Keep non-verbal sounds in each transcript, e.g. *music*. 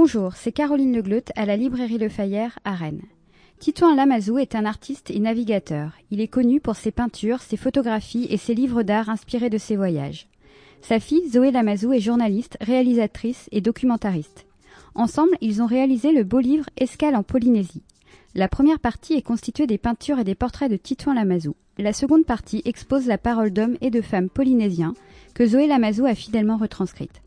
Bonjour, c'est Caroline Legleut à la librairie Le Fayère à Rennes. Titouan Lamazou est un artiste et navigateur. Il est connu pour ses peintures, ses photographies et ses livres d'art inspirés de ses voyages. Sa fille, Zoé Lamazou, est journaliste, réalisatrice et documentariste. Ensemble, ils ont réalisé le beau livre Escale en Polynésie. La première partie est constituée des peintures et des portraits de Titouan Lamazou. La seconde partie expose la parole d'hommes et de femmes polynésiens que Zoé Lamazou a fidèlement retranscrite.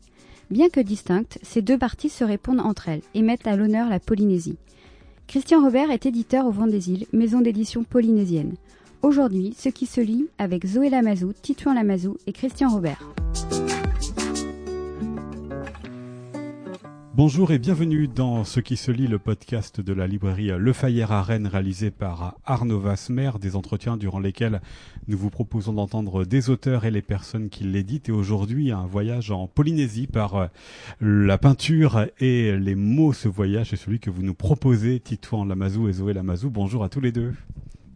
Bien que distinctes, ces deux parties se répondent entre elles et mettent à l'honneur la Polynésie. Christian Robert est éditeur au Vent des Îles, maison d'édition polynésienne. Aujourd'hui, ce qui se lit avec Zoé Lamazou, Titouan Lamazou et Christian Robert. Bonjour et bienvenue dans Ce qui se lit, le podcast de la librairie Le Fayère à Rennes réalisé par Arnaud Vasmer, des entretiens durant lesquels nous vous proposons d'entendre des auteurs et les personnes qui l'éditent. Et aujourd'hui, un voyage en Polynésie par la peinture et les mots. Ce voyage est celui que vous nous proposez, Titouan Lamazou et Zoé Lamazou. Bonjour à tous les deux.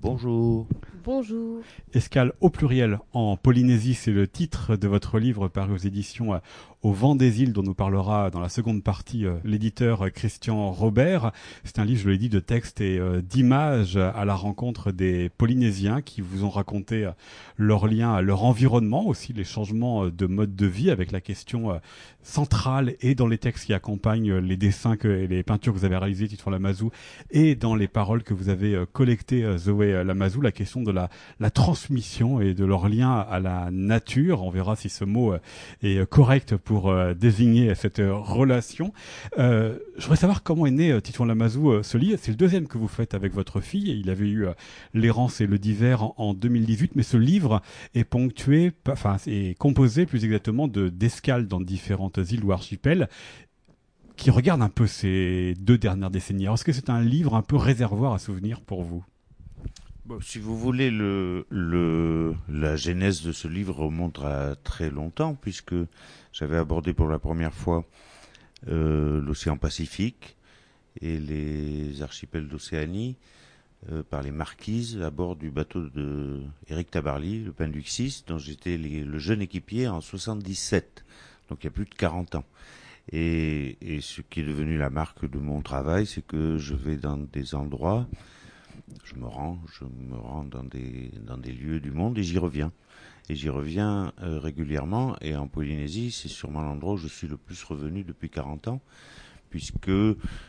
Bonjour. Bonjour. Escale au pluriel en Polynésie, c'est le titre de votre livre paru aux éditions au vent des îles dont nous parlera dans la seconde partie euh, l'éditeur Christian Robert. C'est un livre, je l'ai dit, de textes et euh, d'images à la rencontre des Polynésiens qui vous ont raconté euh, leur lien à leur environnement, aussi les changements de mode de vie avec la question centrale et dans les textes qui accompagnent les dessins et les peintures que vous avez réalisées, Titouan Lamazou, et dans les paroles que vous avez collectées, Zoé Lamazou, la question de la, transmission et de leur lien à la nature. On verra si ce mot est correct pour euh, désigner cette euh, relation. Euh, je voudrais savoir comment est né euh, Titouan Lamazou ce livre. C'est le deuxième que vous faites avec votre fille. Il avait eu L'errance et le divers en, 2018, mais ce livre est ponctué, enfin, est composé plus exactement de d'escales dans différentes îles ou archipels qui regardent un peu ces deux dernières décennies. Est-ce que c'est un livre un peu réservoir à souvenirs pour vous? Si vous voulez, le, le, la genèse de ce livre remonte à très longtemps, puisque j'avais abordé pour la première fois euh, l'océan Pacifique et les archipels d'Océanie euh, par les marquises à bord du bateau de Eric Tabarly, le Penduxis, dont j'étais le jeune équipier en 77, donc il y a plus de 40 ans. Et, et ce qui est devenu la marque de mon travail, c'est que je vais dans des endroits je me rends, je me rends dans des, dans des lieux du monde et j'y reviens. Et j'y reviens euh, régulièrement. Et en Polynésie, c'est sûrement l'endroit où je suis le plus revenu depuis 40 ans, puisque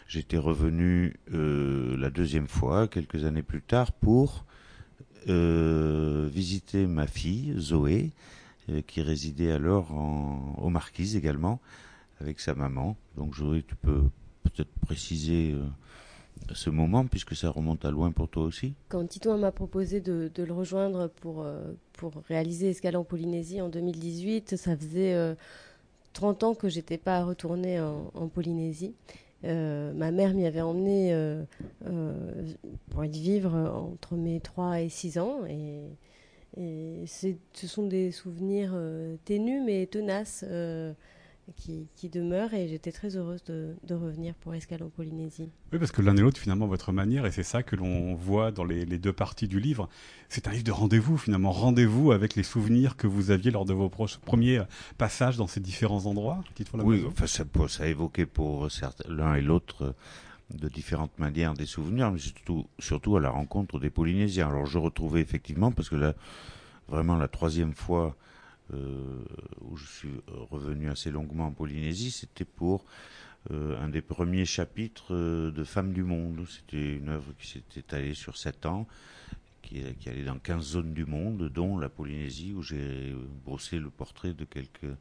j'étais revenu euh, la deuxième fois, quelques années plus tard, pour euh, visiter ma fille, Zoé, qui résidait alors en, aux Marquises également, avec sa maman. Donc Zoé, tu peux peut-être préciser ce moment, puisque ça remonte à loin pour toi aussi Quand Tito m'a proposé de, le rejoindre pour, euh, pour réaliser Escale en Polynésie en 2018, ça faisait 30 euh, ans que j'étais pas retournée en, Polynésie. Euh, ma mère m'y avait emmené pour y vivre entre mes 3 et 6 ans. Et ce sont des souvenirs ténus mais tenaces qui, qui demeure et j'étais très heureuse de, de, revenir pour Escale en Polynésie. Oui, parce que l'un et l'autre, finalement, votre manière, et c'est ça que l'on voit dans les, les, deux parties du livre, c'est un livre de rendez-vous, finalement, rendez-vous avec les souvenirs que vous aviez lors de vos premiers passages dans ces différents endroits. Oui, enfin, ça, ça a évoqué pour l'un et l'autre euh, de différentes manières des souvenirs, mais surtout, surtout à la rencontre des Polynésiens. Alors je retrouvais effectivement, parce que là, vraiment la troisième fois euh, où je suis revenu assez longuement en Polynésie, c'était pour euh, un des premiers chapitres euh, de Femmes du Monde. C'était une œuvre qui s'était étalée sur sept ans, qui, qui, allait dans 15 zones du monde, dont la Polynésie, où j'ai brossé le portrait de quelques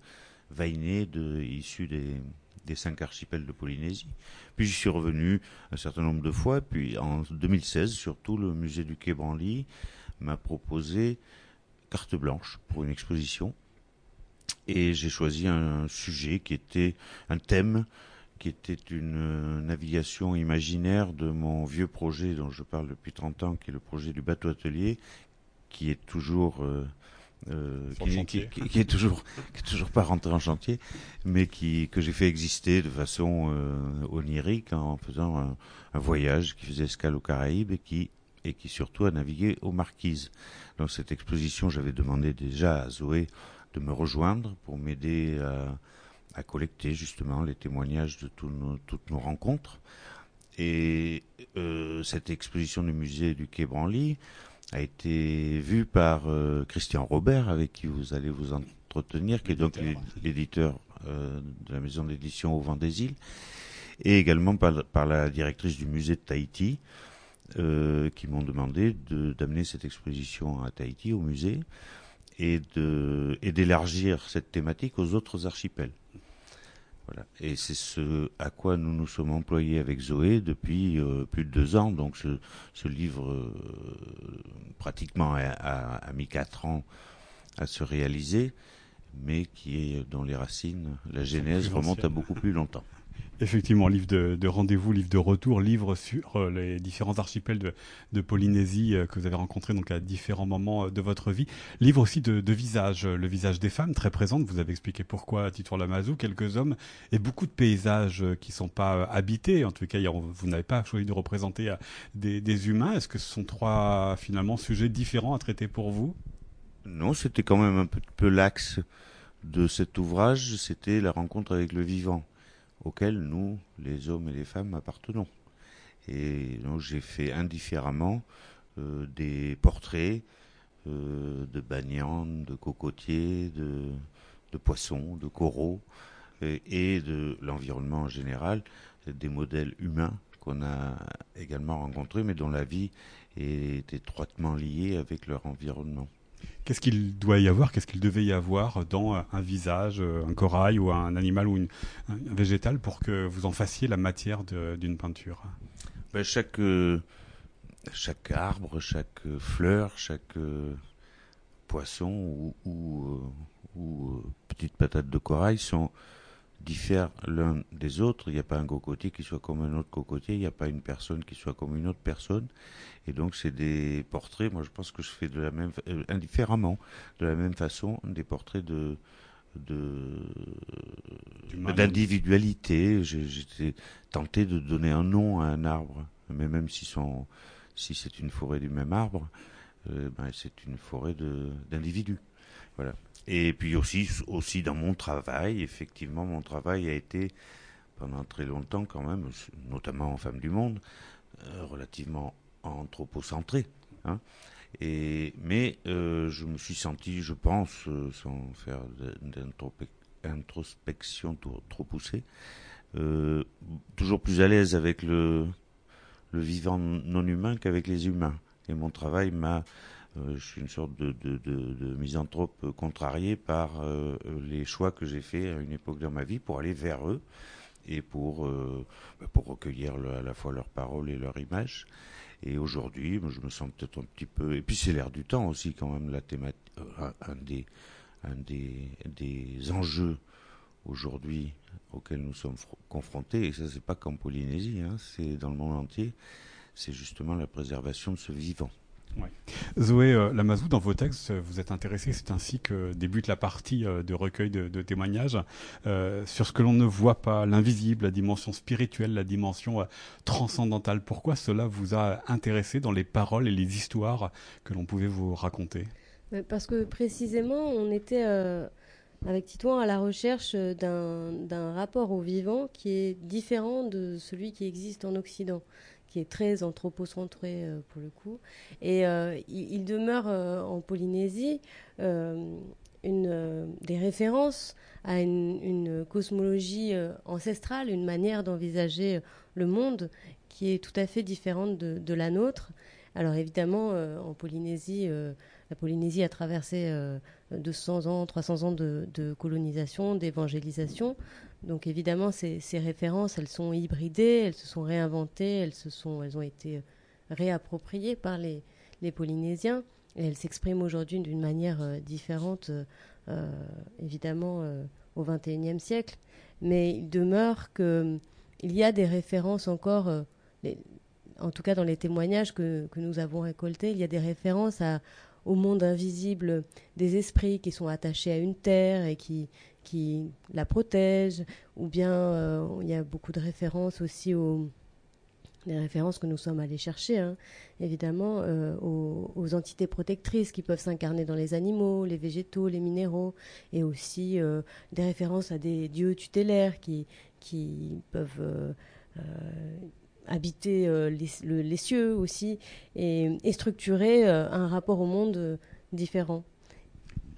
vainés de, issus des, des cinq archipels de Polynésie. Puis j'y suis revenu un certain nombre de fois. Puis en 2016, surtout, le musée du Quai Branly m'a proposé carte blanche pour une exposition. Et j'ai choisi un sujet qui était un thème qui était une navigation imaginaire de mon vieux projet dont je parle depuis 30 ans, qui est le projet du bateau atelier, qui est toujours euh, euh, qui, qui, est toujours qui est toujours pas rentré en chantier, mais qui que j'ai fait exister de façon euh, onirique en faisant un, un, voyage qui faisait escale aux Caraïbes et qui et qui surtout a navigué aux Marquises. Dans cette exposition, j'avais demandé déjà à Zoé de me rejoindre pour m'aider à, à collecter justement les témoignages de toutes nos rencontres. Et euh, cette exposition du musée du Quai Branly a été vue par euh, Christian Robert, avec qui vous allez vous entretenir, qui est donc l'éditeur euh, de la maison d'édition au vent des îles, et également par, par, la directrice du musée de Tahiti, qui m'ont demandé d'amener cette exposition à Tahiti, au musée, et d'élargir cette thématique aux autres archipels. Voilà. Et c'est ce à quoi nous nous sommes employés avec Zoé depuis euh, plus de deux ans. Donc ce, ce livre, euh, pratiquement, a, a, mis quatre ans à se réaliser, mais qui est dans les racines, la genèse remonte à beaucoup plus longtemps. Effectivement, livre de, rendez-vous, livre de retour, livre sur euh, les différents archipels de, Polynésie euh, que vous avez rencontrés donc à différents moments euh, de votre vie. Livre aussi de, de visage, le visage des femmes très présente. Vous avez expliqué pourquoi à Lamazou, quelques hommes et beaucoup de paysages qui sont pas habités. En tout cas, vous n'avez pas choisi de représenter des, des humains. Est-ce que ce sont trois finalement sujets différents à traiter pour vous? Non, c'était quand même un peu l'axe de cet ouvrage. C'était la rencontre avec le vivant auquel nous, les hommes et les femmes, appartenons. Et donc j'ai fait indifféremment euh, des portraits euh, de bagnanes, de cocotiers, de, de poissons, de coraux et, de l'environnement en général, des modèles humains qu'on a également rencontrés, mais dont la vie est étroitement liée avec leur environnement. Qu'est-ce qu'il doit y avoir, qu'est-ce qu'il devait y avoir dans un visage, un corail ou un animal ou une, un végétal pour que vous en fassiez la matière d'une peinture? Ben, chaque, euh, chaque arbre, chaque fleur, chaque euh, poisson ou, ou, euh, ou petite patate de corail sont diffèrent l'un des autres. Il n'y a pas un cocotier qui soit comme un autre cocotier, il n'y a pas une personne qui soit comme une autre personne. Et donc c'est des portraits, moi je pense que je fais de la même euh, indifféremment, de la même façon, des portraits de d'individualité. J'étais tenté de donner un nom à un arbre, mais même si son si c'est une forêt du même arbre, euh, ben, c'est une forêt d'individus. Voilà. Et puis aussi, aussi dans mon travail, effectivement, mon travail a été pendant très longtemps quand même, notamment en Femmes du Monde, euh, relativement anthropocentré. Hein. Et, mais euh, je me suis senti, je pense, euh, sans faire d'introspection trop, trop poussée, toujours plus à l'aise avec le, le vivant non humain qu'avec les humains. Et mon travail m'a euh, je suis une sorte de, misanthrope contrarié par euh, les choix que j'ai faits à une époque dans ma vie pour aller vers eux et pour, euh, bah, pour recueillir à la fois leurs paroles et leurs images. Et aujourd'hui, je me sens peut-être un petit peu. Et puis c'est l'air du temps aussi, quand même, la thématique. un, des, un des, des enjeux aujourd'hui auxquels nous sommes confrontés, et ça, c'est pas qu'en Polynésie, hein, c'est dans le monde entier, c'est justement la préservation de ce vivant. Zoé euh, Lamazou, dans vos textes, vous êtes intéressé, c'est ainsi que débute la partie euh, de recueil de, témoignages euh, sur ce que l'on ne voit pas, l'invisible, la dimension spirituelle, la dimension transcendantale. Pourquoi cela vous a intéressé dans les paroles et les histoires que l'on pouvait vous raconter? Parce que précisément, on était avec Titouan à la recherche d'un rapport au vivant qui est différent de celui qui existe en Occident qui est très anthropocentré euh, pour le coup. Et euh, il, demeure euh, en Polynésie une, des références à une, cosmologie ancestrale, une manière d'envisager le monde qui est tout à fait différente de, la nôtre. Alors évidemment, en Polynésie, la Polynésie a traversé 200 ans, 300 ans de, colonisation, d'évangélisation. Donc évidemment, ces, références, elles sont hybridées, elles se sont réinventées, elles, se sont, elles ont été réappropriées par les, Polynésiens et elles s'expriment aujourd'hui d'une manière euh, différente, euh, évidemment, euh, au XXIe siècle. Mais il demeure qu'il y a des références encore, en tout cas dans les témoignages que, que, nous avons récoltés, il y a des références à, au monde invisible des esprits qui sont attachés à une terre et qui, qui la protège, ou bien euh, il y a beaucoup de références aussi au, des références que nous sommes allés chercher, hein, évidemment, euh, aux, entités protectrices qui peuvent s'incarner dans les animaux, les végétaux, les minéraux, et aussi euh, des références à des dieux tutélaires qui, qui peuvent habiter les, cieux aussi, et, et structurer un rapport au monde différent.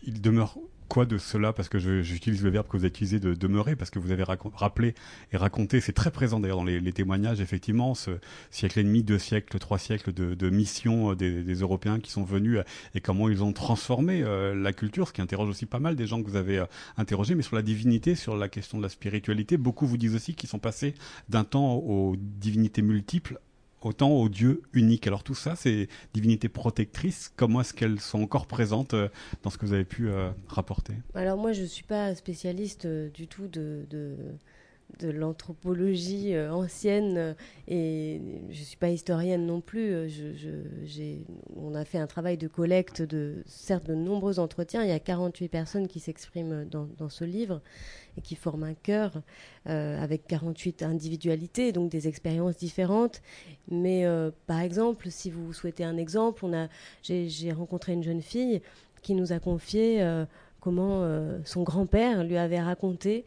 Il demeure quoi de cela? Parce que j'utilise le verbe que vous utilisé de demeurer, parce que vous avez rappelé et raconté, c'est très présent d'ailleurs dans les, témoignages, effectivement, ce siècle et demi, deux siècles, trois siècles de, de mission euh, des, Européens qui sont venus euh, et comment ils ont transformé euh, la culture, ce qui interroge aussi pas mal des gens que vous avez interrogés, mais sur la divinité, sur la question de la spiritualité. Beaucoup vous disent aussi qu'ils sont passés d'un temps aux divinités multiples autant aux dieux uniques. Alors tout ça, ces divinités protectrices, comment est-ce qu'elles sont encore présentes euh, dans ce que vous avez pu euh, rapporter? Alors moi, je ne suis pas spécialiste euh, du tout de l'anthropologie ancienne et je ne suis pas historienne non plus. Je, on a fait un travail de collecte de certes de nombreux entretiens. Il y a 48 personnes qui s'expriment dans, ce livre et qui forment un cœur euh, avec 48 individualités, donc des expériences différentes. Mais euh, par exemple, si vous souhaitez un exemple, on a, j'ai, rencontré une jeune fille qui nous a confié euh, comment son grand-père lui avait raconté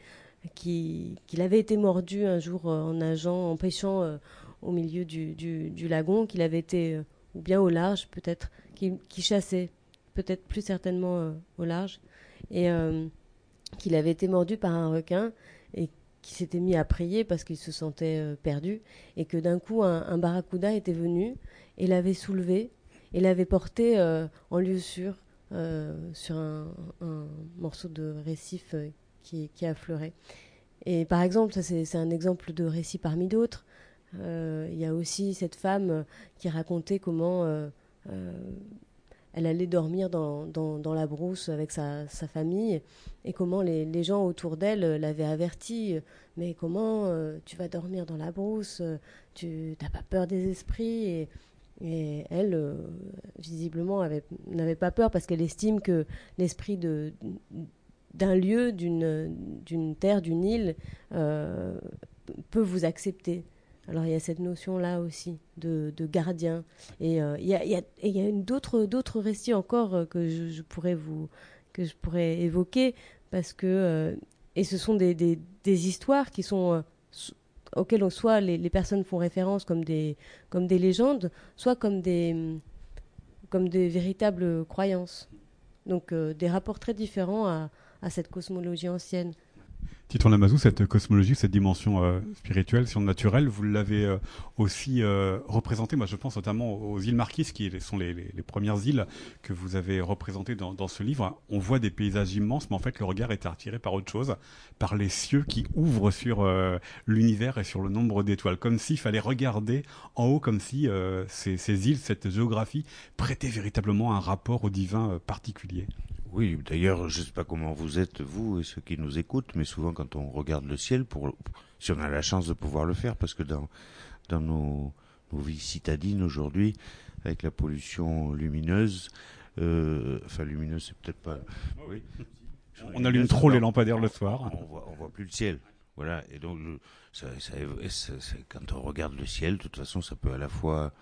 qu'il, avait été mordu un jour en nageant, en pêchant au milieu du, lagon, qu'il avait été, ou bien au large peut-être, qu'il, chassait, peut-être plus certainement au large. Et qu'il avait été mordu par un requin et qui s'était mis à prier parce qu'il se sentait euh, perdu et que d'un coup un, barracuda était venu et l'avait soulevé et l'avait porté euh, en lieu sûr euh, sur un, morceau de récif qui, qui, affleurait. Et par exemple, ça c'est un exemple de récit parmi d'autres. Il y a aussi cette femme qui racontait comment elle allait dormir dans, dans, la brousse avec sa, famille et comment les, gens autour d'elle l'avaient avertie. Mais comment euh, tu vas dormir dans la brousse Tu n'as pas peur des esprits et, elle, euh, visiblement, n'avait pas peur parce qu'elle estime que l'esprit d'un lieu, d'une terre, d'une île euh, peut vous accepter. Alors il y a cette notion-là aussi de, gardien. Et euh, il y a, y a d'autres, récits encore euh, que je, pourrais vous que je pourrais évoquer parce que et ce sont des, des, histoires qui sont auxquelles soit les, les, personnes font référence comme des comme des légendes, soit comme des comme des véritables croyances. Donc des rapports très différents à, à cette cosmologie ancienne. Titon Lamazou, cette cosmologie, cette dimension euh, spirituelle, surnaturelle, vous l'avez euh, aussi euh, représentée, moi je pense notamment aux îles Marquises, qui sont les, premières îles que vous avez représentées dans, ce livre. On voit des paysages immenses, mais en fait le regard est attiré par autre chose, par les cieux qui ouvrent sur l'univers et sur le nombre d'étoiles, comme s'il fallait regarder en haut, comme si ces, ces, îles, cette géographie, prêtaient véritablement un rapport au divin particulier. Oui, d'ailleurs, je ne sais pas comment vous êtes, vous et ceux qui nous écoutent, mais souvent quand on regarde le ciel, pour, si on a la chance de pouvoir le faire, parce que dans, dans nos, vies citadines aujourd'hui, avec la pollution lumineuse, euh, enfin lumineuse, c'est peut-être pas. Oui. On allume trop les lampadaires le soir. On voit, on voit plus le ciel. Voilà. Et donc, ça, quand on regarde le ciel, de toute façon, ça peut à la fois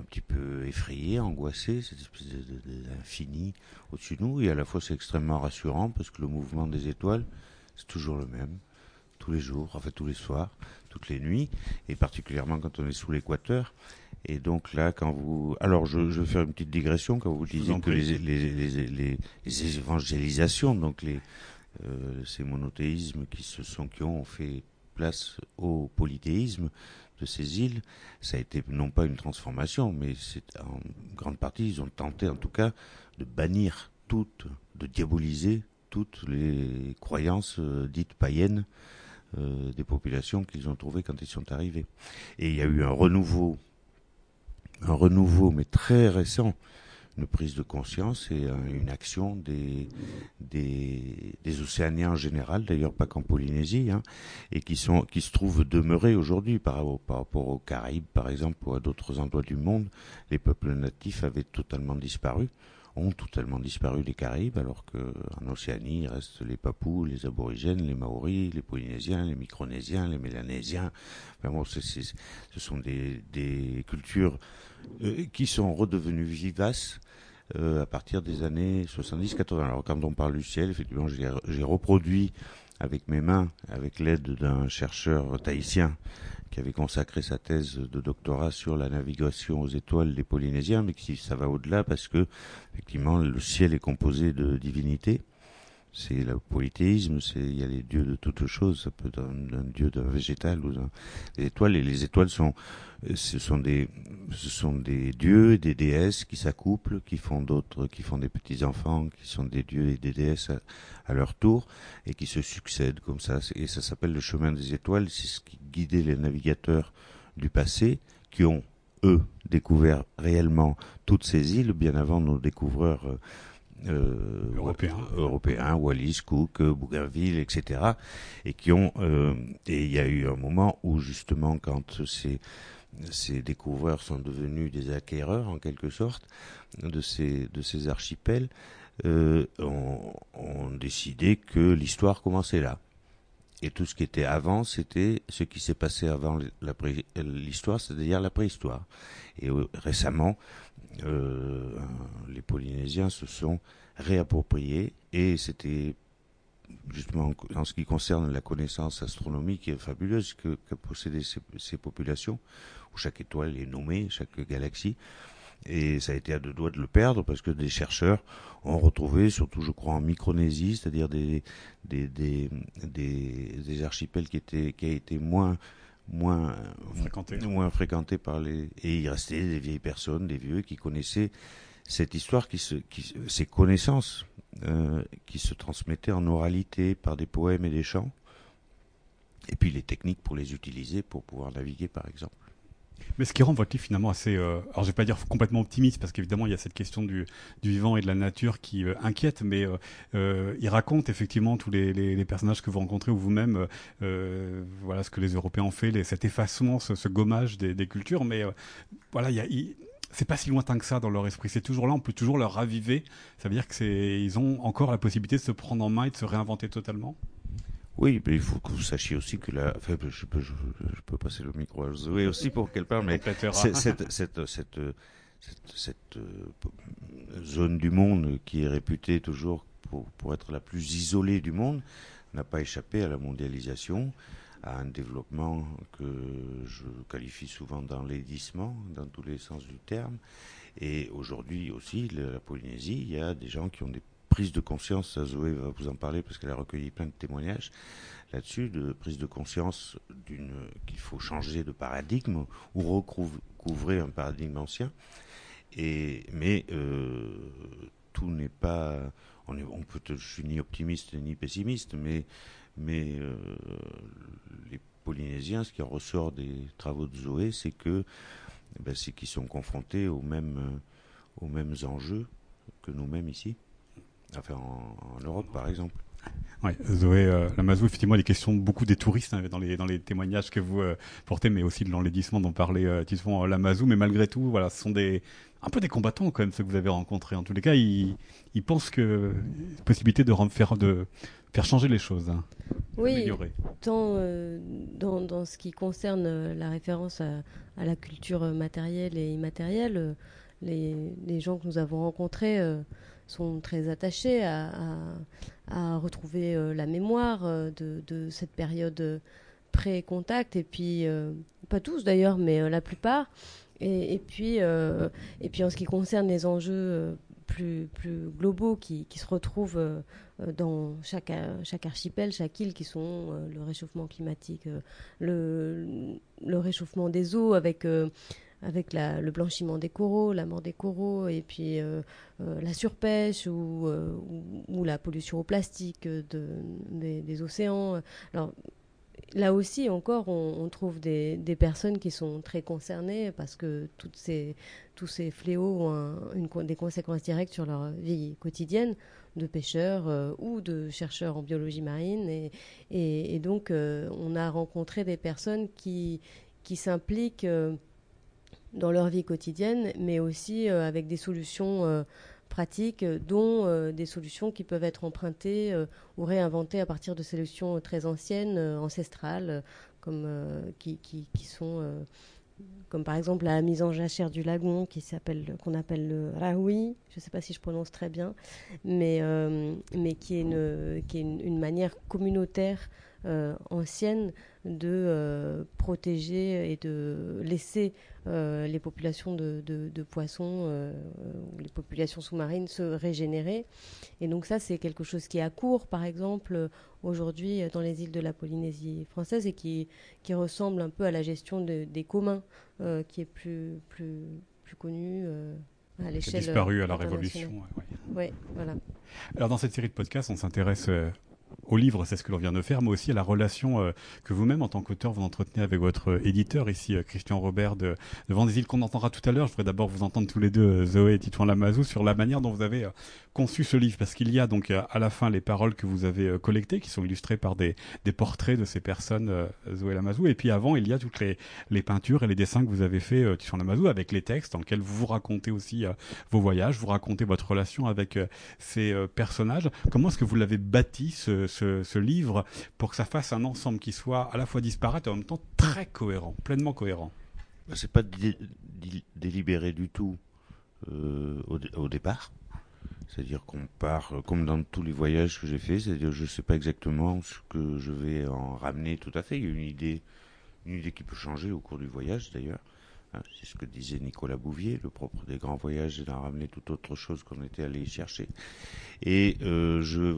un petit peu effrayé, angoissé, cette espèce d'infini au-dessus de nous, et à la fois c'est extrêmement rassurant parce que le mouvement des étoiles, c'est toujours le même, tous les jours, enfin tous les soirs, toutes les nuits, et particulièrement quand on est sous l'équateur. Et donc là, quand vous... Alors, je, je vais faire une petite digression, quand vous disiez que les, les, les, les, évangélisations, donc les, euh, ces monothéismes qui, se sont, qui ont fait place au polythéisme, de ces îles, ça a été non pas une transformation, mais en grande partie, ils ont tenté en tout cas de bannir toutes, de diaboliser toutes les croyances euh, dites païennes euh, des populations qu'ils ont trouvées quand ils sont arrivés. Et il y a eu un renouveau, un renouveau, mais très récent, une prise de conscience et une action des, des, des Océaniens en général, d'ailleurs pas qu'en Polynésie, hein, et qui, sont, qui se trouvent demeurés aujourd'hui par, par rapport aux Caraïbes, par exemple, ou à d'autres endroits du monde. Les peuples natifs avaient totalement disparu. Ont totalement disparu des Caraïbes, alors qu'en Océanie, il reste les Papous, les Aborigènes, les Maoris, les Polynésiens, les Micronésiens, les Mélanésiens. Enfin ce sont des, cultures euh, qui sont redevenues vivaces euh, à partir des années 70-80. Alors quand on parle du ciel, effectivement, j'ai reproduit avec mes mains, avec l'aide d'un chercheur tahitien qui avait consacré sa thèse de doctorat sur la navigation aux étoiles des Polynésiens, mais qui ça va au-delà parce que effectivement le ciel est composé de divinités. C'est le polythéisme, c'est il y a les dieux de toutes choses, ça peut être un, dieu d'un végétal ou d'un étoiles et les étoiles sont ce sont des ce sont des dieux et des déesses qui s'accouplent, qui font d'autres qui font des petits enfants qui sont des dieux et des déesses à, leur tour et qui se succèdent comme ça. Et ça s'appelle le chemin des étoiles, c'est ce qui guidait les navigateurs du passé qui ont eux découvert réellement toutes ces îles bien avant nos découvreurs euh, euh, européens, Wallis, Cook, Bougainville, etc. Et qui ont euh, et il y a eu un moment où justement quand ces ces découvreurs sont devenus des acquéreurs en quelque sorte de ces de ces archipels, euh, ont, ont décidé que l'histoire commençait là. Et tout ce qui était avant, c'était ce qui s'est passé avant l'histoire, c'est-à-dire la préhistoire. Et euh, récemment, euh, les Polynésiens se sont réappropriés et c'était justement en ce qui concerne la connaissance astronomique fabuleuse que, que possédaient ces, populations, où chaque étoile est nommée, chaque galaxie. Et ça a été à deux doigts de le perdre parce que des chercheurs ont retrouvé, surtout je crois en Micronésie, c'est-à-dire des des, des, des, archipels qui étaient qui a été moins moins fréquentés moins par les et il restait des vieilles personnes, des vieux qui connaissaient cette histoire qui se qui ces connaissances euh, qui se transmettaient en oralité par des poèmes et des chants et puis les techniques pour les utiliser pour pouvoir naviguer par exemple. Mais ce qui rend votre livre finalement assez, euh, alors je vais pas dire complètement optimiste, parce qu'évidemment il y a cette question du, du, vivant et de la nature qui euh, inquiète, mais euh, il raconte effectivement tous les, personnages que vous rencontrez ou vous-même, voilà ce que les Européens ont fait, les, cet effacement, ce, gommage des, cultures, mais voilà, c'est pas si lointain que ça dans leur esprit. C'est toujours là, on peut toujours leur raviver. Ça veut dire que c'est, ils ont encore la possibilité de se prendre en main et de se réinventer totalement. Oui, mais il faut que vous sachiez aussi que la. Enfin, je peux, je, peux passer le micro à Zoé aussi pour qu'elle parle, mais cette, cette, cette, cette, cette euh, zone du monde qui est réputée toujours pour, pour être la plus isolée du monde n'a pas échappé à la mondialisation, à un développement que je qualifie souvent d'enlaidissement, dans tous les sens du terme. Et aujourd'hui aussi, la Polynésie, il y a des gens qui ont des prise de conscience, Zoé va vous en parler parce qu'elle a recueilli plein de témoignages là-dessus, de prise de conscience d'une qu'il faut changer de paradigme ou recouvrer un paradigme ancien. Et mais euh, tout n'est pas, on, est, on peut, je suis ni optimiste ni pessimiste, mais mais euh, les Polynésiens, ce qui en ressort des travaux de Zoé, c'est que ben, c'est qu'ils sont confrontés aux mêmes aux mêmes enjeux que nous-mêmes ici enfin en, Europe par exemple. Oui, Zoé euh, Lamazou, effectivement, les questions beaucoup des touristes hein, dans, les, dans les témoignages que vous euh, portez, mais aussi de l'enlaidissement dont parlait euh, Titouan Lamazou. Mais malgré tout, voilà, ce sont des, un peu des combattants quand même, ceux que vous avez rencontrés. En tous les cas, ils, ils pensent que possibilité de faire, de faire changer les choses. Hein, oui, tant euh, dans, dans, ce qui concerne la référence à, à, la culture matérielle et immatérielle, les, les gens que nous avons rencontrés sont très attachés à, retrouver euh, la mémoire euh, de, cette période pré-contact, et puis, euh, pas tous d'ailleurs, mais la plupart. Et, puis, et puis en ce qui concerne les enjeux plus, plus globaux qui, se retrouvent dans chaque, chaque archipel, chaque île, qui sont le réchauffement climatique, le, le, réchauffement des eaux avec avec le blanchiment des coraux, la mort des coraux, et puis euh, euh, la surpêche ou, euh, ou, la pollution au plastique de, des, océans. Alors, là aussi, encore, on, trouve des, personnes qui sont très concernées parce que tous ces fléaux ont des conséquences directes sur leur vie quotidienne de pêcheurs ou de chercheurs en biologie marine. Et, donc, on a rencontré des personnes qui s'impliquent dans leur vie quotidienne, mais aussi euh, avec des solutions euh, pratiques, dont des solutions qui peuvent être empruntées ou réinventées à partir de solutions très anciennes, ancestrales, comme, qui, qui, sont comme par exemple la mise en jachère du lagon qui s'appelle qu'on appelle le raoui, je ne sais pas si je prononce très bien, mais, mais qui est une, qui est une manière communautaire euh, ancienne de euh, protéger et de laisser euh, les populations de, poissons, les populations sous-marines se régénérer. Et donc ça, c'est quelque chose qui est à court, par exemple, aujourd'hui dans les îles de la Polynésie française et qui ressemble un peu à la gestion des communs, qui est plus, plus, plus connue. à l'échelle disparu à la Révolution. Ouais, voilà. Alors dans cette série de podcasts, on s'intéresse au livre, c'est ce que l'on vient de faire, mais aussi à la relation euh, que vous-même, en tant qu'auteur, vous entretenez avec votre euh, éditeur, ici, euh, Christian Robert de, de Vendésil, qu'on entendra tout à l'heure. Je voudrais d'abord vous entendre tous les deux, Zoé et Titouan Lamazou, sur la manière dont vous avez conçu ce livre, parce qu'il y a donc à la fin les paroles que vous avez collectées, qui sont illustrées par des, des portraits de ces personnes, Zoé Lamazou, et puis avant, il y a toutes les, les peintures et les dessins que vous avez fait, Titouan Lamazou, avec les textes, dans lesquels vous racontez aussi vos voyages, vous racontez votre relation avec ces personnages. Comment est-ce que vous l'avez bâti, ce, ce, livre pour que ça fasse un ensemble qui soit à la fois disparate et en même temps très cohérent, pleinement cohérent? Bah, C'est pas délibéré du tout euh, au, départ. C'est-à-dire qu'on part, euh, comme dans tous les voyages que j'ai faits, c'est-à-dire je ne sais pas exactement ce que je vais en ramener tout à fait. Il y a une idée, une idée qui peut changer au cours du voyage d'ailleurs. Hein, c'est ce que disait Nicolas Bouvier, le propre des grands voyages, c'est d'en ramener tout autre chose qu'on était allé chercher. Et euh, je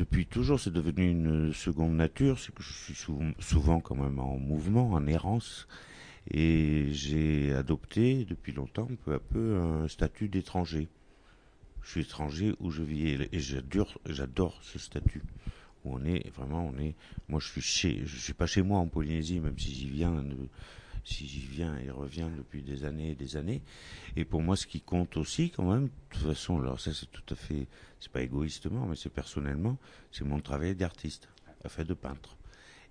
depuis toujours, c'est devenu une seconde nature. C'est que je suis souvent, quand même en mouvement, en errance. Et j'ai adopté depuis longtemps, peu à peu, un statut d'étranger. Je suis étranger où je vis et j'adore, ce statut où on est vraiment, on est. Moi, je suis chez, je suis pas chez moi en Polynésie, même si j'y viens si j'y viens et reviens depuis des années et des années. Et pour moi, ce qui compte aussi, quand même, de toute façon, alors ça c'est tout à fait, c'est pas égoïstement, mais c'est personnellement, c'est mon travail d'artiste, fait de peintre.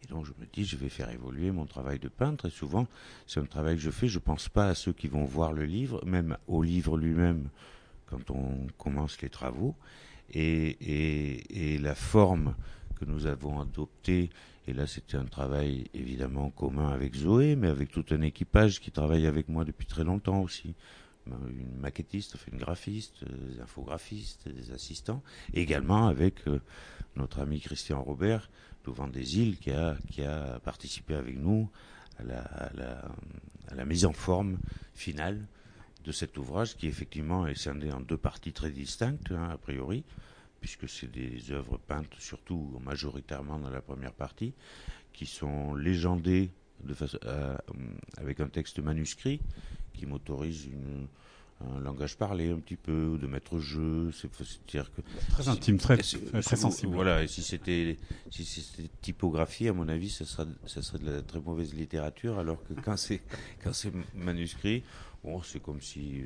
Et donc je me dis, je vais faire évoluer mon travail de peintre. Et souvent, c'est un travail que je fais. Je pense pas à ceux qui vont voir le livre, même au livre lui-même, quand on commence les travaux. Et, la forme que nous avons adoptée et là, c'était un travail évidemment commun avec Zoé, mais avec tout un équipage qui travaille avec moi depuis très longtemps aussi. Une maquettiste, une graphiste, des infographistes, des assistants, également avec euh, notre ami Christian Robert, Vent des îles, qui a, participé avec nous à la, mise en forme finale de cet ouvrage qui effectivement est scindé en deux parties très distinctes, hein, a priori puisque c'est des œuvres peintes surtout majoritairement dans la première partie, qui sont légendées de euh, avec un texte manuscrit qui m'autorise un langage parlé un petit peu, ou de mettre jeu, c'est dire que très intime, très, très, sensible. Voilà, et si c'était si c'était typographie, à mon avis, ça serait ça serait de la très mauvaise littérature, alors que quand c'est quand c'est manuscrit, Bon, c'est comme si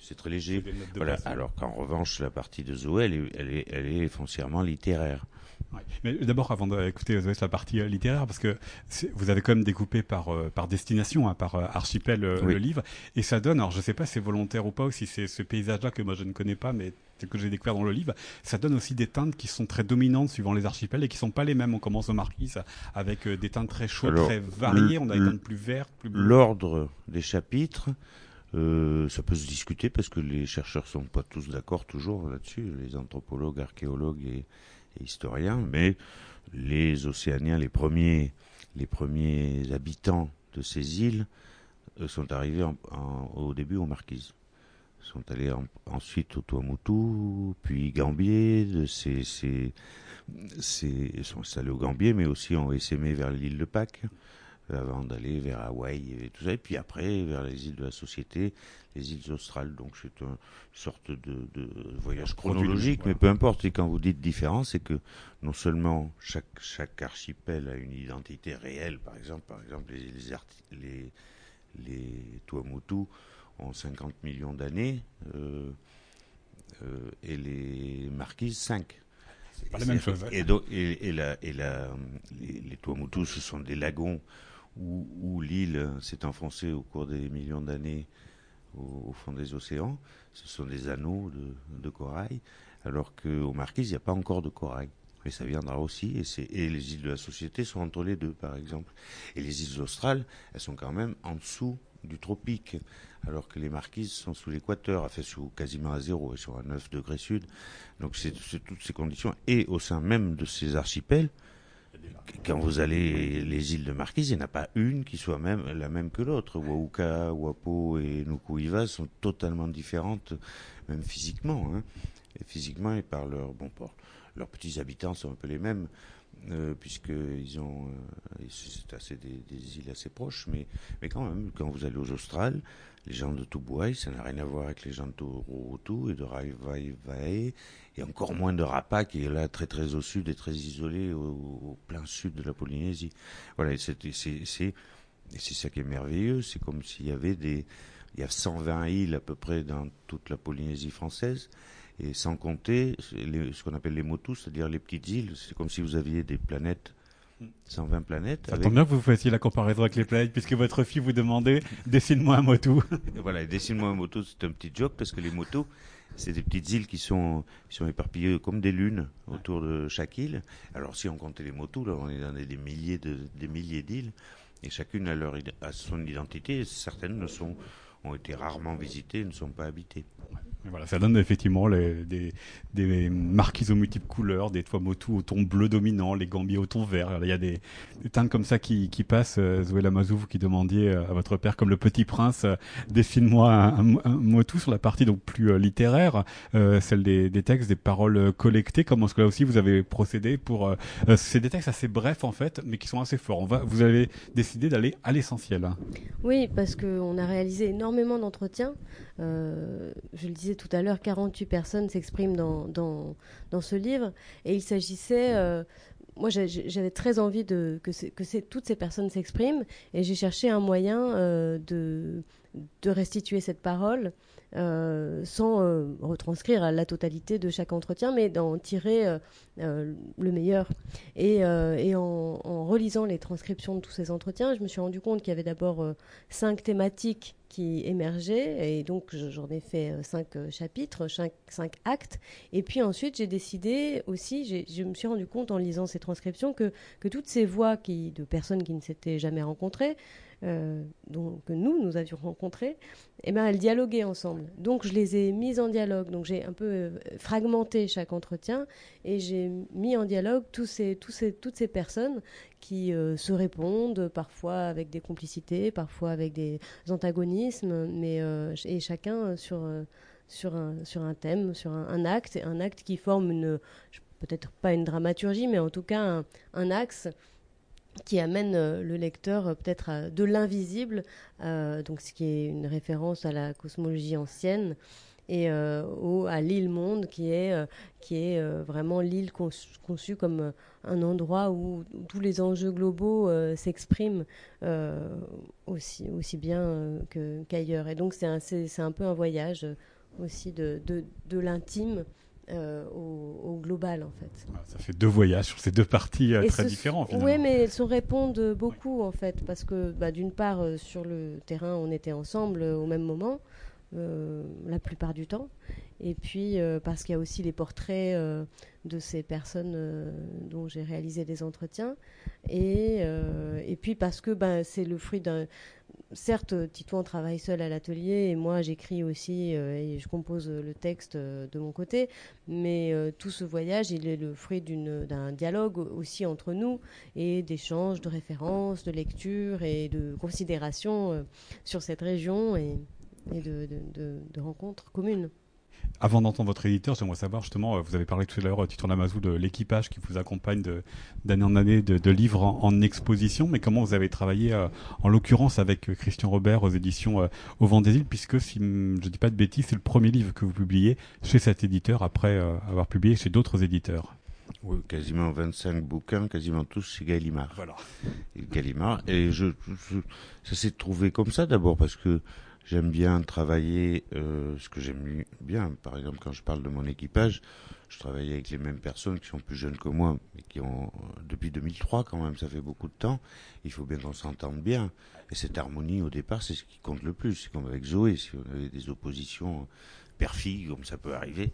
c'est très léger. Voilà. Alors qu'en revanche, la partie de Zoé, elle est, elle est, elle est foncièrement littéraire. Mais d'abord, avant d'écouter Zoé la partie euh, littéraire, parce que vous avez quand même découpé par euh, par destination, hein, par euh, archipel le livre, et ça donne. Alors, je sais pas si c'est volontaire ou pas, ou si c'est ce paysage-là que moi je ne connais pas, mais tel que j'ai découvert dans le livre, ça donne aussi des teintes qui sont très dominantes suivant les archipels et qui sont pas les mêmes. On commence au Marquis avec des teintes très chaudes, très variées. On a des teintes plus vertes, plus L'ordre des chapitres euh, ça peut se discuter parce que les chercheurs sont pas tous d'accord toujours là-dessus, les anthropologues, archéologues et, historiens, mais les océaniens, les premiers, les premiers habitants de ces îles euh, sont arrivés au début aux Marquises. Sont allés ensuite au Tuamotu, puis Gambier, sont installés au Gambier, mais aussi ont essaimé vers l'île de Pâques avant d'aller vers Hawaï et tout ça, et puis après vers les îles de la Société, les îles australes. Donc c'est une sorte de, voyage chronologique, mais peu importe. Et quand vous dites différent, c'est que non seulement chaque, chaque archipel a une identité réelle, par exemple, par exemple les, les, les, les Tuamotu ont 50 millions d'années, euh, euh, et les Marquises 5. C'est pas la même chose. Et, et, la, et la, les, les Tuamotu, ce sont des lagons où, l'île s'est enfoncée au cours des millions d'années au, fond des océans. Ce sont des anneaux de, corail, alors qu'aux Marquises, il n'y a pas encore de corail. Mais ça viendra aussi, et, les îles de la Société sont entre les deux, par exemple. Et les îles australes, elles sont quand même en dessous du tropique, alors que les marquises sont sous l'équateur, fait sous quasiment à zéro, et sont à 9 degrés sud. Donc c'est toutes ces conditions. Et au sein même de ces archipels, quand vous allez les îles de Marquise, il n'y en a pas une qui soit même la même que l'autre. Wauka, Wapo et Nukuiva sont totalement différentes, même physiquement. Hein. Physiquement et par leur bon port. Leurs petits habitants sont un peu les mêmes, euh, puisqu'ils ont, euh, c'est assez des, îles assez proches, mais, mais quand même, quand vous allez aux Australes, les gens de Tubuai, ça n'a rien à voir avec les gens de Turutu et de Raivaivae, et encore moins de Rapa, qui est là très très au sud et très isolé au, plein sud de la Polynésie. Voilà, c'est c'est ça qui est merveilleux, c'est comme s'il y avait des, il y a 120 îles à peu près dans toute la Polynésie française, et sans compter ce qu'on appelle les motus, c'est-à-dire les petites îles. C'est comme si vous aviez des planètes 120 planètes. Ça tombe bien que vous fassiez la comparaison avec les planètes, puisque votre fille vous demandait dessine-moi un motu. *laughs* voilà, dessine-moi un motu, c'est un petit joke, parce que les motos, c'est des petites îles qui sont, qui sont éparpillées comme des lunes autour de chaque île. Alors si on comptait les motos, là, on est dans des milliers de, des milliers d'îles, et chacune a, leur, a son identité, certaines ne sont, ont été rarement visitées, ne sont pas habitées. Voilà, ça donne effectivement les, des, des marquises aux multiples couleurs, des toits motus au ton bleu dominant, les gambiers au ton vert. Il y a des, des teintes comme ça qui, qui passent. Euh, Zoé Lamazou, vous qui demandiez euh, à votre père, comme le petit prince, euh, dessine-moi un, un, motu sur la partie donc plus littéraire, celle des, des, textes, des paroles collectées. Comment est-ce que là aussi vous avez procédé pour C'est des textes assez brefs en fait, mais qui sont assez forts. On va, vous avez décidé d'aller à l'essentiel. Oui, parce qu'on a réalisé énormément d'entretiens. je le disais tout à l'heure, 48 personnes s'expriment dans, dans, ce livre. Et il s'agissait. Euh, moi, j'avais très envie que, que toutes ces personnes s'expriment. Et j'ai cherché un moyen euh, de, de restituer cette parole euh, sans retranscrire la totalité de chaque entretien, mais d'en tirer le meilleur. Et, en, relisant les transcriptions de tous ces entretiens, je me suis rendu compte qu'il y avait d'abord cinq thématiques qui et donc j'en ai fait cinq chapitres, cinq, cinq, actes. Et puis ensuite, j'ai décidé aussi, je me suis rendu compte en lisant ces transcriptions que, que toutes ces voix qui, de personnes qui ne s'étaient jamais rencontrées, euh, donc, que nous, nous avions rencontrés, eh ben, elles dialoguaient ensemble. Donc, je les ai mises en dialogue. Donc, j'ai un peu euh, fragmenté chaque entretien et j'ai mis en dialogue tous ces, tous ces, toutes ces personnes qui euh, se répondent, parfois avec des complicités, parfois avec des antagonismes, mais et chacun sur, sur, un, sur un thème, sur un, acte, un acte qui forme une, peut-être pas une dramaturgie, mais en tout cas un axe qui amène euh, le lecteur euh, peut-être de l'invisible, euh, donc ce qui est une référence à la cosmologie ancienne et au, à l'île monde qui est, qui est vraiment l'île conçue comme un endroit où, tous les enjeux globaux s'expriment aussi, aussi bien qu'ailleurs. et donc c'est un, un, peu un voyage aussi de, de, de l'intime euh, au, global en fait. Ah, ça fait deux voyages sur ces deux parties euh, très différentes. Oui, mais elles se répondent beaucoup en fait, parce que bah, d'une part euh, sur le terrain on était ensemble au même moment, la plupart du temps, et puis parce qu'il y a aussi les portraits de ces personnes dont j'ai réalisé des entretiens, et, et puis parce que bah, c'est le fruit d'un certes, Titouan travaille seul à l'atelier et moi j'écris aussi euh, et je compose le texte euh, de mon côté, mais euh, tout ce voyage, il est le fruit d'un dialogue aussi entre nous et d'échanges, de références, de lectures et de considérations sur cette région et, de rencontres communes. Avant d'entendre votre éditeur, j'aimerais savoir justement, euh, vous avez parlé tout à l'heure, euh, Titre Namazou, de l'équipage qui vous accompagne d'année en année de, livres en, exposition, mais comment vous avez travaillé euh, en l'occurrence avec Christian Robert aux éditions Au Vent des Îles, puisque si je ne dis pas de bêtises, c'est le premier livre que vous publiez chez cet éditeur après avoir publié chez d'autres éditeurs. Oui, quasiment 25 bouquins, quasiment tous chez Gallimard. Voilà. Et Gallimard. Et je, ça s'est trouvé comme ça d'abord parce que J'aime bien travailler, euh, ce que j'aime bien, par exemple quand je parle de mon équipage, je travaille avec les mêmes personnes qui sont plus jeunes que moi, mais qui ont depuis 2003 quand même, ça fait beaucoup de temps. Il faut bien qu'on s'entende bien. Et cette harmonie au départ, c'est ce qui compte le plus. C'est comme avec Zoé, si on avait des oppositions père-fille, comme ça peut arriver,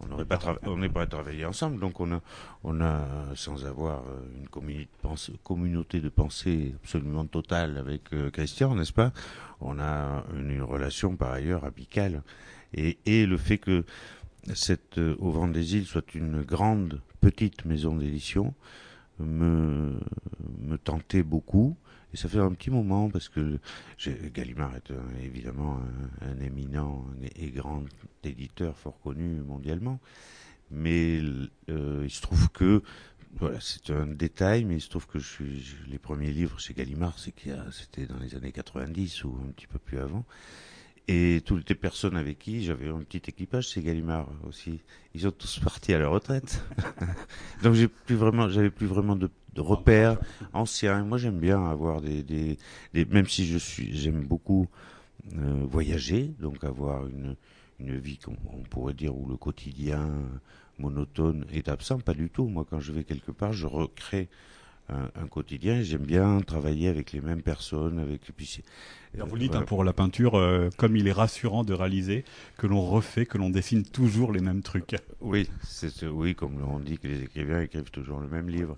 on n'aurait pas, on pas travaillé ensemble. Donc on a, on a, sans avoir euh, une communauté de pensée absolument totale avec euh, Christian, n'est-ce pas? On a une, relation par ailleurs amicale. Et, et le fait que cette euh, Au Vent des Îles soit une grande petite maison d'édition me, me tentait beaucoup. Et ça fait un petit moment parce que Gallimard est évidemment un, éminent et grand éditeur fort connu mondialement. Mais euh, il se trouve que voilà, c'est un détail, mais il se trouve que les premiers livres chez Gallimard, c'était dans les années 90 ou un petit peu plus avant. Et toutes les personnes avec qui j'avais un petit équipage, c'est Gallimard aussi. Ils sont tous partis à la retraite. *laughs* Donc j'ai plus j'avais plus vraiment de, repères anciens. Moi j'aime bien avoir des, des, même si je suis, j'aime beaucoup euh, voyager, donc avoir une, une vie qu'on on pourrait dire où le quotidien monotone est absent. Pas du tout. Moi quand je vais quelque part, je recrée un, quotidien. J'aime bien travailler avec les mêmes personnes. Avec puis Alors vous dites hein, pour la peinture, euh, comme il est rassurant de réaliser que l'on refait, que l'on dessine toujours les mêmes trucs. Oui, c'est oui, comme on dit que les écrivains écrivent toujours le même livre.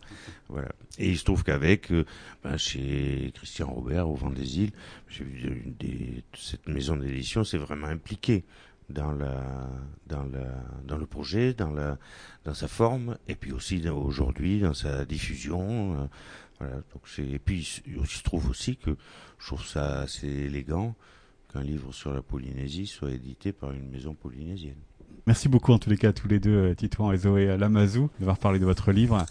Voilà. Et il se trouve qu'avec euh, ben, chez Christian Robert au Vent des Îles, j'ai vu des, cette maison d'édition s'est vraiment impliquée dans la dans la dans le projet, dans la dans sa forme, et puis aussi aujourd'hui dans sa diffusion. Euh, voilà. Donc et puis il se trouve aussi que je trouve ça assez élégant qu'un livre sur la Polynésie soit édité par une maison polynésienne. Merci beaucoup en tous les cas à tous les deux, euh, Titouan et Zoé Lamazou, d'avoir parlé de votre livre.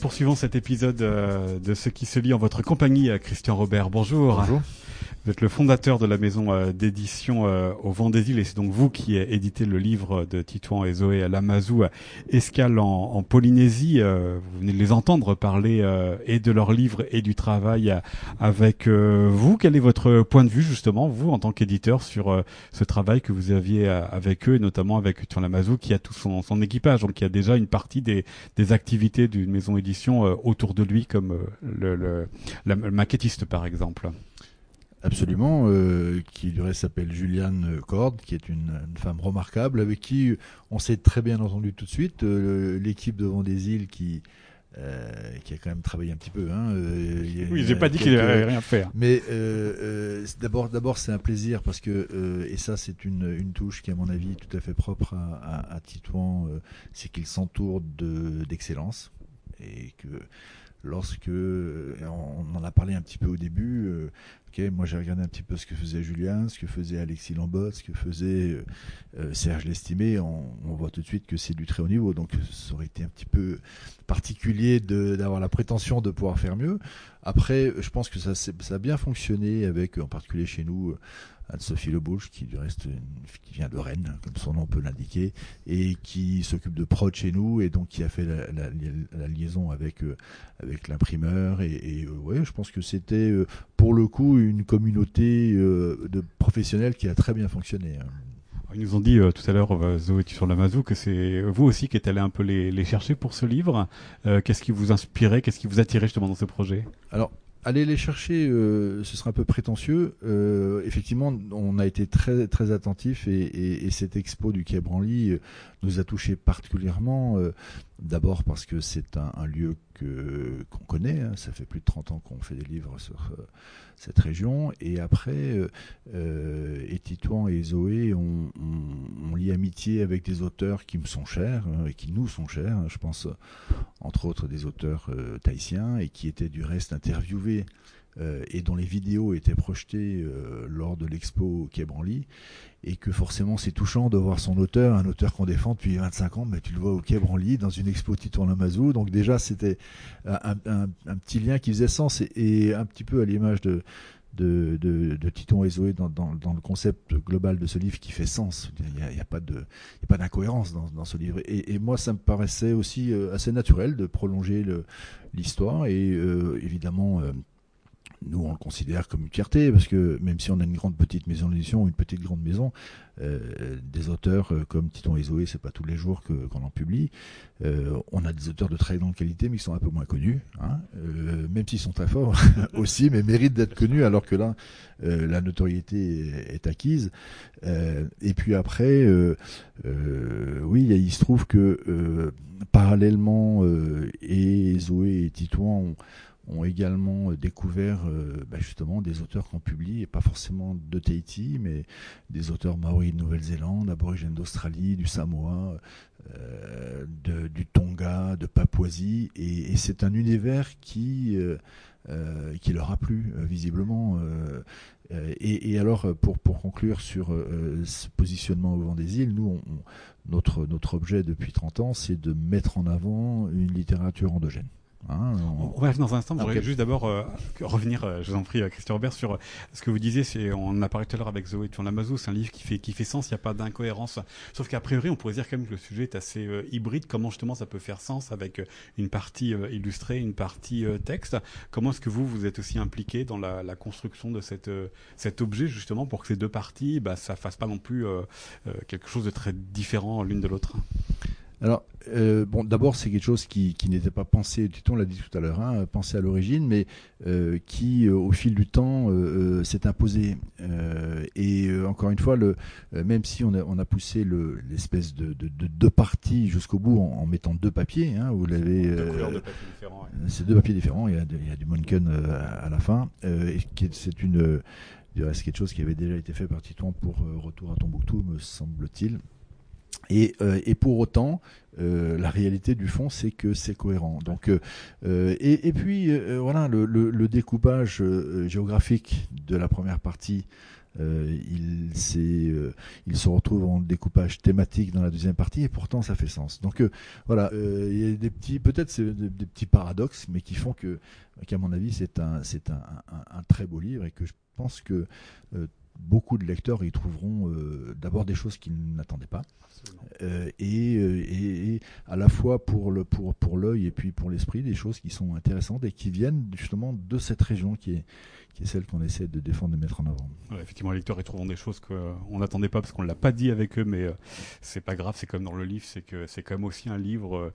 Poursuivons cet épisode euh, de Ce qui se lit en votre compagnie, Christian Robert. Bonjour. Bonjour. Vous êtes le fondateur de la maison euh, d'édition euh, au Vent des Îles et c'est donc vous qui éditez le livre de Titouan et Zoé Lamazou, Escale en, en Polynésie. vous venez de les entendre parler et de leur livre et du travail avec vous. Quel est votre point de vue justement, vous, en tant qu'éditeur, sur ce travail que vous aviez avec eux et notamment avec Titouan Lamazou qui a tout son, son équipage, donc y a déjà une partie des, des activités d'une maison édition autour de lui comme le, le, le maquettiste par exemple Absolument, euh, qui du reste s'appelle Juliane Cord, qui est une, femme remarquable, avec qui on s'est très bien entendu tout de suite. Euh, l'équipe devant des îles qui euh, qui a quand même travaillé un petit peu. Hein, oui, j'ai pas dit qu'il n'avait rien fait. Mais d'abord, d'abord, c'est un plaisir parce que et ça, c'est une, une touche qui, à mon avis, est tout à fait propre à, à, à Titouan, c'est qu'il s'entoure de d'excellence et que lorsque on en a parlé un petit peu au début, moi j'ai regardé un petit peu ce que faisait Julien, ce que faisait Alexis Lambot, ce que faisait euh, euh, Serge Lestimé. On, voit tout de suite que c'est du très haut niveau. Donc ça aurait été un petit peu particulier d'avoir la prétention de pouvoir faire mieux. Après, je pense que ça, ça a bien fonctionné avec, en particulier chez nous, Anne-Sophie Lebouche, qui du reste qui vient de Rennes, comme son nom peut l'indiquer, et qui s'occupe de prod chez nous, et donc qui a fait la, liaison avec euh, avec l'imprimeur. Et, euh, ouais, je pense que c'était euh, pour le coup une communauté de professionnels qui a très bien fonctionné. Hein. Ils nous ont dit tout à l'heure, Zoé sur l'Amazou, que c'est vous aussi qui êtes allé un peu les, les chercher pour ce livre. qu'est-ce qui vous inspirait, qu'est-ce qui vous attirait justement dans ce projet? Alors, aller les chercher, euh, ce sera un peu prétentieux. Euh, effectivement, on a été très très attentif et, et, et cette expo du Quai Branly euh, nous a touché particulièrement. Euh, d'abord parce que c'est un, lieu que qu'on connaît. Hein, ça fait plus de 30 ans qu'on fait des livres sur cette région. Et après, euh, et Titouan et Zoé ont, ont, lié amitié avec des auteurs qui me sont chers et qui nous sont chers. Je pense entre autres des auteurs euh, et qui étaient du reste interviewés euh, et dont les vidéos étaient projetées euh, lors de l'expo Quai Branly et que forcément c'est touchant de voir son auteur, un auteur qu'on défend depuis 25 ans, mais tu le vois au Quai Branly dans une expo Tito Lamazou. Donc déjà c'était un, petit lien qui faisait sens et, un petit peu à l'image de de, de, Titon et Zoé dans, dans, le concept global de ce livre qui fait sens. Il n'y a, a, pas d'incohérence dans, dans, ce livre. Et, moi, ça me paraissait aussi euh, assez naturel de prolonger l'histoire et évidemment. Nous, on le considère comme une fierté, parce que même si on a une grande petite maison d'édition une petite grande maison, euh, des auteurs euh, comme Titon et Zoé, c'est pas tous les jours qu'on en publie. Euh, on a des auteurs de très grande qualité, mais qui sont un peu moins connus, hein, euh, même s'ils sont très forts *laughs* aussi, mais méritent d'être connus, alors que là, euh, la notoriété est, acquise. et puis après, oui, il se trouve que parallèlement, et Zoé et Titon ont ont également euh, découvert euh, bah, justement des auteurs qu'on publie, et pas forcément de Tahiti, mais des auteurs maoris de Nouvelle-Zélande, aborigènes d'Australie, du Samoa, euh, du Tonga, de Papouasie, et, c'est un univers qui, qui leur a plu, visiblement. Et, alors, pour, pour conclure sur ce positionnement au vent des îles, nous, notre, notre objet depuis 30 ans, c'est de mettre en avant une littérature endogène. Hein, on... on... va dans un instant. J'aimerais okay. juste d'abord euh, *laughs* revenir, euh, je vous en prie, Christian Robert, sur euh, ce que vous disiez. C'est, on a parlé tout à l'heure avec Zoé Tournamazou. C'est un livre qui fait qui fait sens. Il n'y a pas d'incohérence. Sauf qu'a priori, on pourrait dire quand même que le sujet est assez euh, hybride. Comment justement ça peut faire sens avec une partie illustrée, une partie texte? Comment est-ce que vous vous êtes aussi impliqué dans la, la construction de cette cet objet justement pour que ces deux parties, bah, ça fasse pas non plus quelque chose de très différent l'une de l'autre? Alors, euh, bon, d'abord, c'est quelque chose qui, qui n'était pas pensé, on l'a dit tout à l'heure, hein, pensé à l'origine, mais euh, qui, euh, au fil du temps, s'est imposé. et encore une fois, le, même si on a, on a poussé l'espèce de, de, de, deux parties jusqu'au bout en, en, mettant deux papiers, hein, vous l'avez. C'est deux papiers différents. Il y a, il y a du Monken à, à, la fin. c'est une, c'est quelque chose qui avait déjà été fait par Titouan pour Retour à Tombouctou, me semble-t-il. Et, euh, et, pour autant, euh, la réalité du fond, c'est que c'est cohérent. Donc, euh, et, puis voilà, le, découpage géographique de la première partie. il, se retrouve en découpage thématique dans la deuxième partie et pourtant ça fait sens. Donc voilà, il y a des petits, peut-être des, petits paradoxes, mais qui font que, qu'à mon avis, c'est un, un, très beau livre et que je pense que beaucoup de lecteurs y trouveront euh, d'abord des choses qu'ils n'attendaient pas euh, et, et, et, à la fois pour le pour pour l'œil et puis pour l'esprit des choses qui sont intéressantes et qui viennent justement de cette région qui est qui est celle qu'on essaie de défendre, de mettre en avant. Effectivement, les lecteurs y trouveront des choses qu'on n'attendait pas parce qu'on l'a pas dit avec eux, mais euh, c'est pas grave, c'est comme dans le livre, c'est que c'est quand même aussi un livre euh,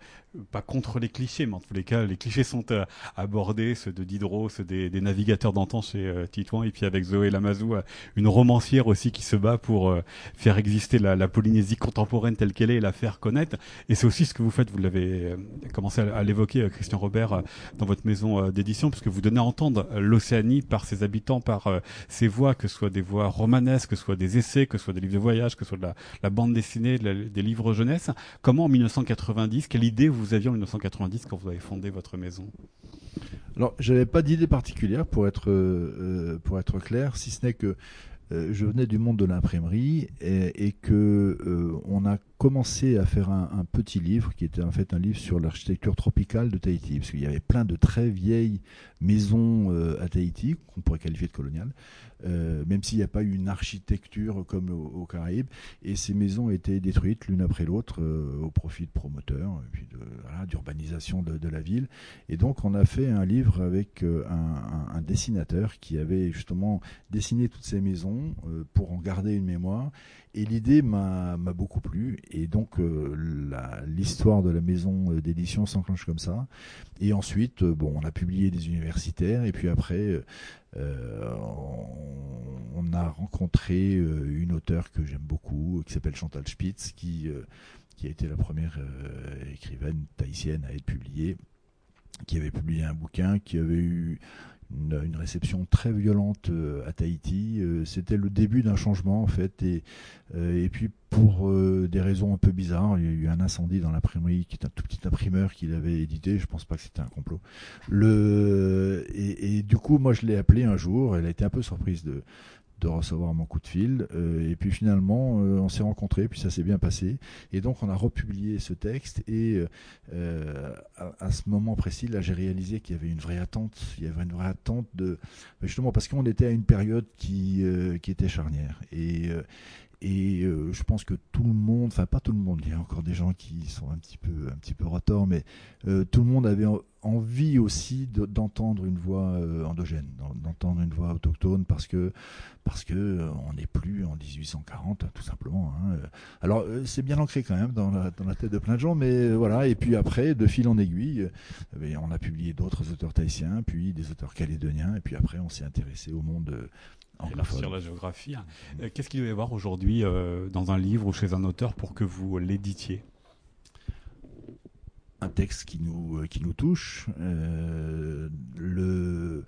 pas contre les clichés, mais en tous les cas, les clichés sont euh, abordés, ceux de Diderot, ceux des, navigateurs d'antan chez euh, Titouan, et puis avec Zoé Lamazou, une romancière aussi qui se bat pour euh, faire exister la, la, Polynésie contemporaine telle qu'elle est et la faire connaître. Et c'est aussi ce que vous faites, vous l'avez euh, commencé à l'évoquer, Christian Robert, dans votre maison d'édition, puisque vous donnez à entendre l'Océanie par ses habitants, par euh, ses voix, que ce soit des voix romanesques, que ce soit des essais, que ce soit des livres de voyage, que ce soit de la, bande dessinée, des livres jeunesse. Comment en 1990, quelle idée vous aviez en 1990 quand vous avez fondé votre maison? Alors, j'avais pas d'idée particulière pour être euh, pour être clair, si ce n'est que euh, je venais du monde de l'imprimerie et, et, que euh, on a commencé à faire un, petit livre qui était en fait un livre sur l'architecture tropicale de Tahiti, parce qu'il y avait plein de très vieilles maisons euh, à Tahiti qu'on pourrait qualifier de coloniales, euh, même s'il n'y a pas eu une architecture comme au Caraïbes, et ces maisons étaient détruites l'une après l'autre euh, au profit de promoteurs, puis d'urbanisation de, voilà, de, la ville. Et donc on a fait un livre avec un, dessinateur qui avait justement dessiné toutes ces maisons pour en garder une mémoire et l'idée m'a beaucoup plu. Et donc, euh, l'histoire de la maison euh, d'édition s'enclenche comme ça. Et ensuite, euh, bon, on a publié des universitaires. Et puis après, on, a rencontré une auteure que j'aime beaucoup, qui s'appelle Chantal Spitz, qui, qui a été la première écrivaine tahitienne à être publiée, qui avait publié un bouquin, qui avait eu une, réception très violente euh, à Tahiti. Euh, c'était le début d'un changement en fait. Et, euh, et puis pour des raisons un peu bizarres, il y a eu un incendie dans l'imprimerie, qui est un tout petit imprimeur qu'il avait édité. Je pense pas que c'était un complot. Le et, du coup, moi, je l'ai appelé un jour. Elle a été un peu surprise de de recevoir mon coup de fil. Euh, et puis finalement, euh, on s'est rencontrés, puis ça s'est bien passé. Et donc, on a republié ce texte. Et euh, à, ce moment précis, là, j'ai réalisé qu'il y avait une vraie attente. Il y avait une vraie attente de, justement, parce qu'on était à une période qui, qui était charnière. Et, et je pense que tout le monde, enfin pas tout le monde, il y a encore des gens qui sont un petit peu, un petit peu retors, mais tout le monde avait envie aussi d'entendre une voix euh, endogène, d'entendre une voix autochtone, parce que parce que euh, on n'est plus en 1840, tout simplement. Hein. Alors euh, c'est bien ancré quand même dans la, dans la, tête de plein de gens, mais voilà. Et puis après, de fil en aiguille, on a publié d'autres auteurs tahitiens, puis des auteurs calédoniens, et puis après on s'est intéressé au monde. Sur la géographie. Qu'est-ce qu'il doit y avoir aujourd'hui dans un livre ou chez un auteur pour que vous l'éditiez? Un texte qui nous, euh, qui nous touche. Euh, le,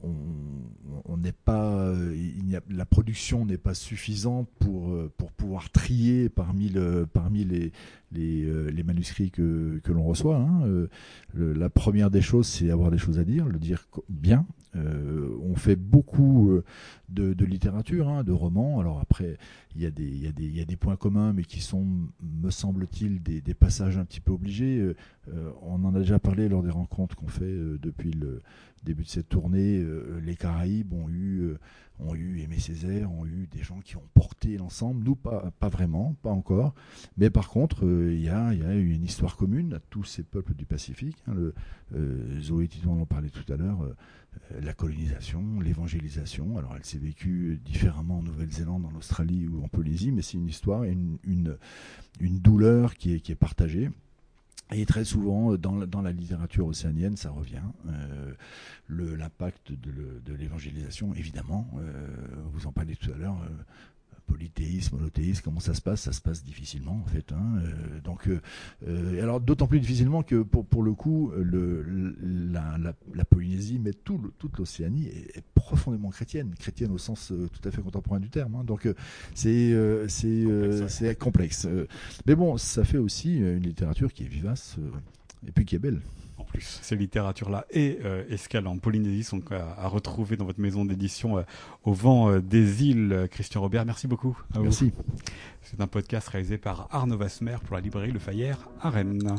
on n'est pas, euh, il a, la production n'est pas suffisante pour, pour pouvoir trier parmi, le, parmi les, les, manuscrits que, que l'on reçoit. Hein. la première des choses, c'est avoir des choses à dire, le dire bien, euh, on fait beaucoup euh, de, littérature, hein, de romans. Alors après, il y, a des, points communs, mais qui sont, me semble-t-il, des, passages un petit peu obligés. Euh, on en a déjà parlé lors des rencontres qu'on fait depuis le début de cette tournée. les Caraïbes ont eu, ont eu Aimé Césaire, ont eu des gens qui ont porté l'ensemble. Nous, pas, pas vraiment, pas encore. Mais par contre, il y, a, eu une histoire commune à tous ces peuples du Pacifique. Hein. le, Zoé Titon en parlait tout à l'heure euh, la colonisation, l'évangélisation. Alors elle s'est vécue différemment en Nouvelle-Zélande, en Australie ou en Polynésie, mais c'est une histoire une, une, douleur qui est partagée. Et très souvent, dans la, dans la littérature océanienne, ça revient. Euh, L'impact de l'évangélisation, évidemment, euh, vous en parlez tout à l'heure, euh, polythéisme, monothéisme, comment ça se passe? Ça se passe difficilement en fait. Hein. Euh, donc, euh, euh, alors d'autant plus difficilement que pour, pour le coup, le, la, la, Polynésie, mais tout toute l'Océanie est, profondément chrétienne, chrétienne au sens tout à fait contemporain du terme. Hein. Donc c'est c'est complexe. Mais bon, ça fait aussi une littérature qui est vivace et puis qui est belle en plus. Ces littératures-là et euh, Escale en Polynésie sont à, retrouver dans votre maison d'édition euh, au vent euh, des îles. Christian Robert, merci beaucoup. merci. C'est un podcast réalisé par Arnaud Vasmer pour la librairie Le Fayère à Rennes.